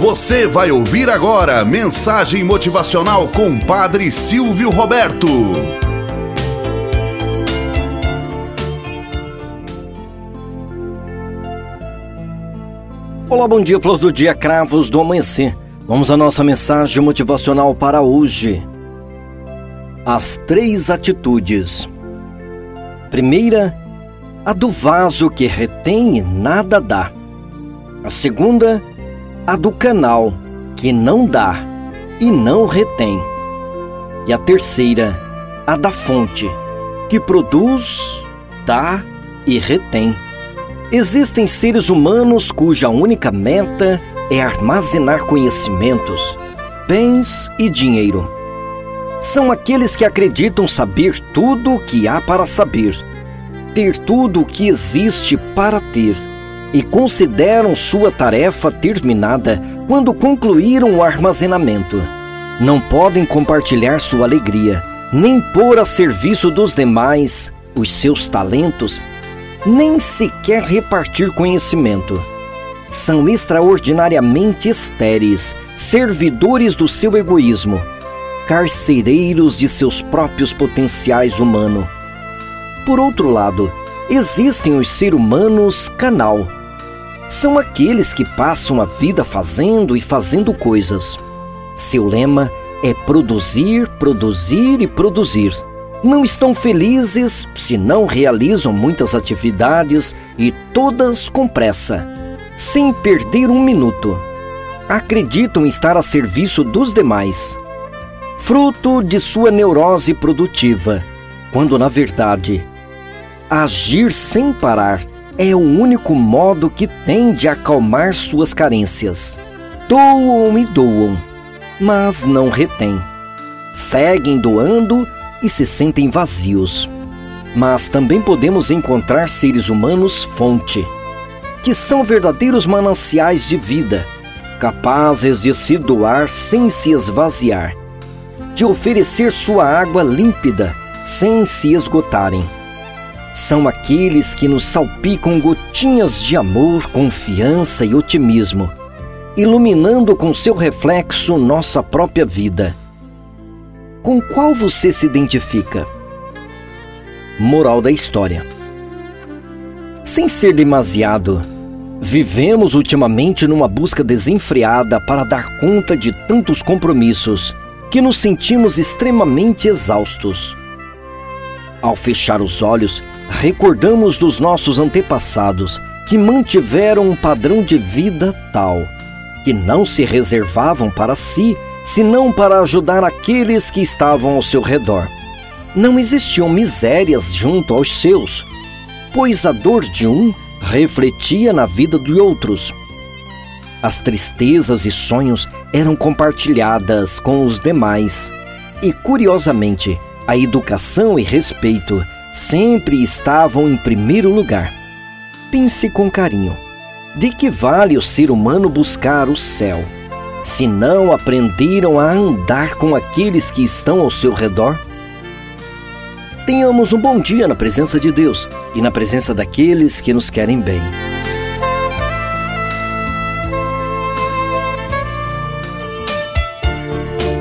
Você vai ouvir agora mensagem motivacional com Padre Silvio Roberto. Olá, bom dia, flor do dia, cravos do amanhecer. Vamos à nossa mensagem motivacional para hoje. As três atitudes. Primeira, a do vaso que retém e nada dá. A segunda, a do canal, que não dá e não retém. E a terceira, a da fonte, que produz, dá e retém. Existem seres humanos cuja única meta é armazenar conhecimentos, bens e dinheiro. São aqueles que acreditam saber tudo o que há para saber, ter tudo o que existe para ter e consideram sua tarefa terminada quando concluíram o armazenamento. Não podem compartilhar sua alegria, nem pôr a serviço dos demais os seus talentos, nem sequer repartir conhecimento. São extraordinariamente estéreis, servidores do seu egoísmo, carcereiros de seus próprios potenciais humanos. Por outro lado, existem os seres humanos canal são aqueles que passam a vida fazendo e fazendo coisas. Seu lema é produzir, produzir e produzir. Não estão felizes se não realizam muitas atividades e todas com pressa, sem perder um minuto. Acreditam estar a serviço dos demais, fruto de sua neurose produtiva, quando na verdade, agir sem parar é o único modo que tem de acalmar suas carências. Doam e doam, mas não retém. Seguem doando e se sentem vazios. Mas também podemos encontrar seres humanos fonte, que são verdadeiros mananciais de vida, capazes de se doar sem se esvaziar, de oferecer sua água límpida sem se esgotarem são aqueles que nos salpicam gotinhas de amor, confiança e otimismo, iluminando com seu reflexo nossa própria vida. Com qual você se identifica? Moral da história: Sem ser demasiado, vivemos ultimamente numa busca desenfreada para dar conta de tantos compromissos que nos sentimos extremamente exaustos. Ao fechar os olhos, recordamos dos nossos antepassados que mantiveram um padrão de vida tal que não se reservavam para si, senão para ajudar aqueles que estavam ao seu redor. Não existiam misérias junto aos seus, pois a dor de um refletia na vida de outros. As tristezas e sonhos eram compartilhadas com os demais, e curiosamente, a educação e respeito sempre estavam em primeiro lugar. Pense com carinho: de que vale o ser humano buscar o céu, se não aprenderam a andar com aqueles que estão ao seu redor? Tenhamos um bom dia na presença de Deus e na presença daqueles que nos querem bem.